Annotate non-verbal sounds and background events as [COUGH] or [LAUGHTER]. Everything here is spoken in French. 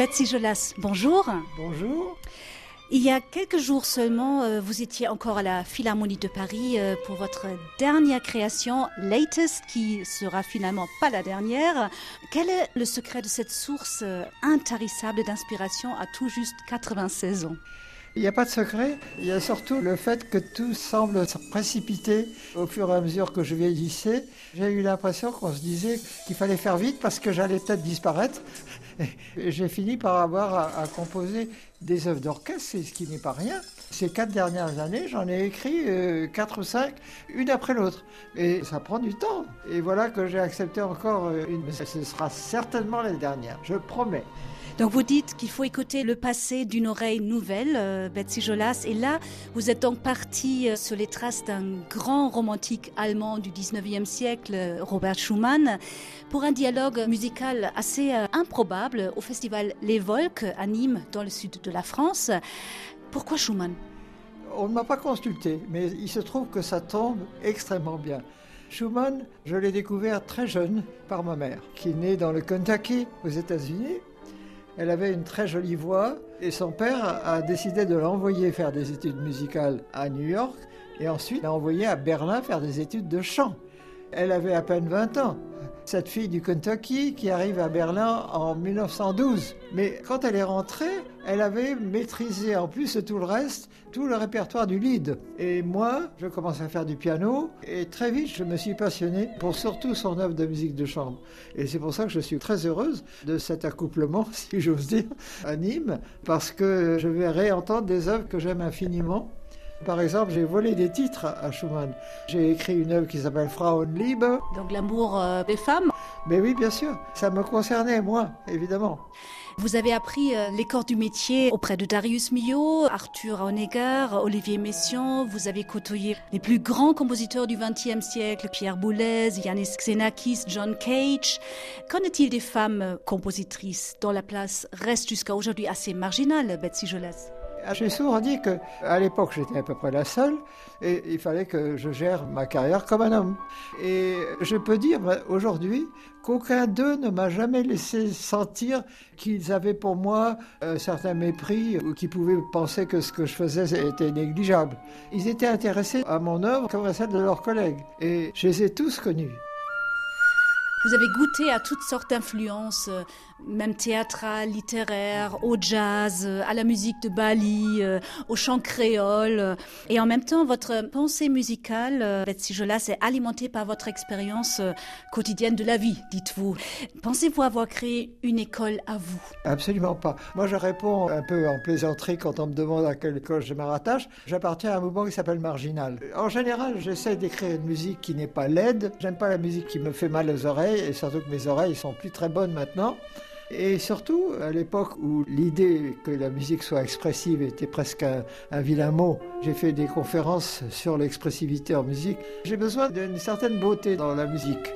Betsy Jolas, bonjour. Bonjour. Il y a quelques jours seulement, euh, vous étiez encore à la Philharmonie de Paris euh, pour votre dernière création, Latest, qui sera finalement pas la dernière. Quel est le secret de cette source euh, intarissable d'inspiration à tout juste 96 ans? Il n'y a pas de secret, il y a surtout le fait que tout semble se précipiter au fur et à mesure que je vieillissais. J'ai eu l'impression qu'on se disait qu'il fallait faire vite parce que j'allais peut-être disparaître. J'ai fini par avoir à, composer des œuvres d'orchestre, ce qui n'est pas rien. Ces quatre dernières années, j'en ai écrit euh, quatre ou cinq, une après l'autre. Et ça prend du temps. Et voilà que j'ai accepté encore euh, une. Mais ce sera certainement la dernière, je promets. Donc vous dites qu'il faut écouter le passé d'une oreille nouvelle, euh, Betsy Jolas. Et là, vous êtes donc parti euh, sur les traces d'un grand romantique allemand du 19e siècle, Robert Schumann, pour un dialogue musical assez improbable au festival Les Volques à Nîmes, dans le sud de la France. Pourquoi Schumann? On ne m'a pas consulté, mais il se trouve que ça tombe extrêmement bien. Schumann, je l'ai découvert très jeune par ma mère, qui est née dans le Kentucky, aux États-Unis, elle avait une très jolie voix et son père a décidé de l'envoyer faire des études musicales à New York et ensuite l'a envoyée à Berlin faire des études de chant. Elle avait à peine 20 ans cette fille du Kentucky qui arrive à Berlin en 1912. Mais quand elle est rentrée, elle avait maîtrisé en plus de tout le reste, tout le répertoire du lead. Et moi, je commence à faire du piano et très vite, je me suis passionné pour surtout son œuvre de musique de chambre. Et c'est pour ça que je suis très heureuse de cet accouplement, [LAUGHS] si j'ose dire, à Nîmes, parce que je vais réentendre des œuvres que j'aime infiniment par exemple, j'ai volé des titres à Schumann. J'ai écrit une œuvre qui s'appelle Frauenliebe. Donc l'amour euh, des femmes Mais oui, bien sûr. Ça me concernait, moi, évidemment. Vous avez appris euh, les corps du métier auprès de Darius Milhaud, Arthur Honegger, Olivier Messiaen. Vous avez côtoyé les plus grands compositeurs du XXe siècle, Pierre Boulez, Yanis Xenakis, John Cage. Qu'en est-il des femmes compositrices dont la place? Reste jusqu'à aujourd'hui assez marginale, Betsy Jolas j'ai souvent dit que à l'époque j'étais à peu près la seule et il fallait que je gère ma carrière comme un homme. Et je peux dire aujourd'hui qu'aucun d'eux ne m'a jamais laissé sentir qu'ils avaient pour moi un certain mépris ou qu'ils pouvaient penser que ce que je faisais était négligeable. Ils étaient intéressés à mon œuvre comme à celle de leurs collègues et je les ai tous connus. Vous avez goûté à toutes sortes d'influences, euh, même théâtrales, littéraires, au jazz, euh, à la musique de Bali, euh, au chant créole. Et en même temps, votre pensée musicale, Betsy Jolas, est alimentée par votre expérience quotidienne de la vie, dites-vous. Pensez-vous avoir créé une école à vous? Absolument pas. Moi, je réponds un peu en plaisanterie quand on me demande à quelle école je me rattache. J'appartiens à un mouvement qui s'appelle Marginal. En général, j'essaie d'écrire une musique qui n'est pas laide. J'aime pas la musique qui me fait mal aux oreilles et surtout que mes oreilles sont plus très bonnes maintenant. Et surtout, à l'époque où l'idée que la musique soit expressive était presque un, vilain mot, j'ai fait des conférences sur l'expressivité en musique. J'ai besoin d'une certaine beauté dans la musique.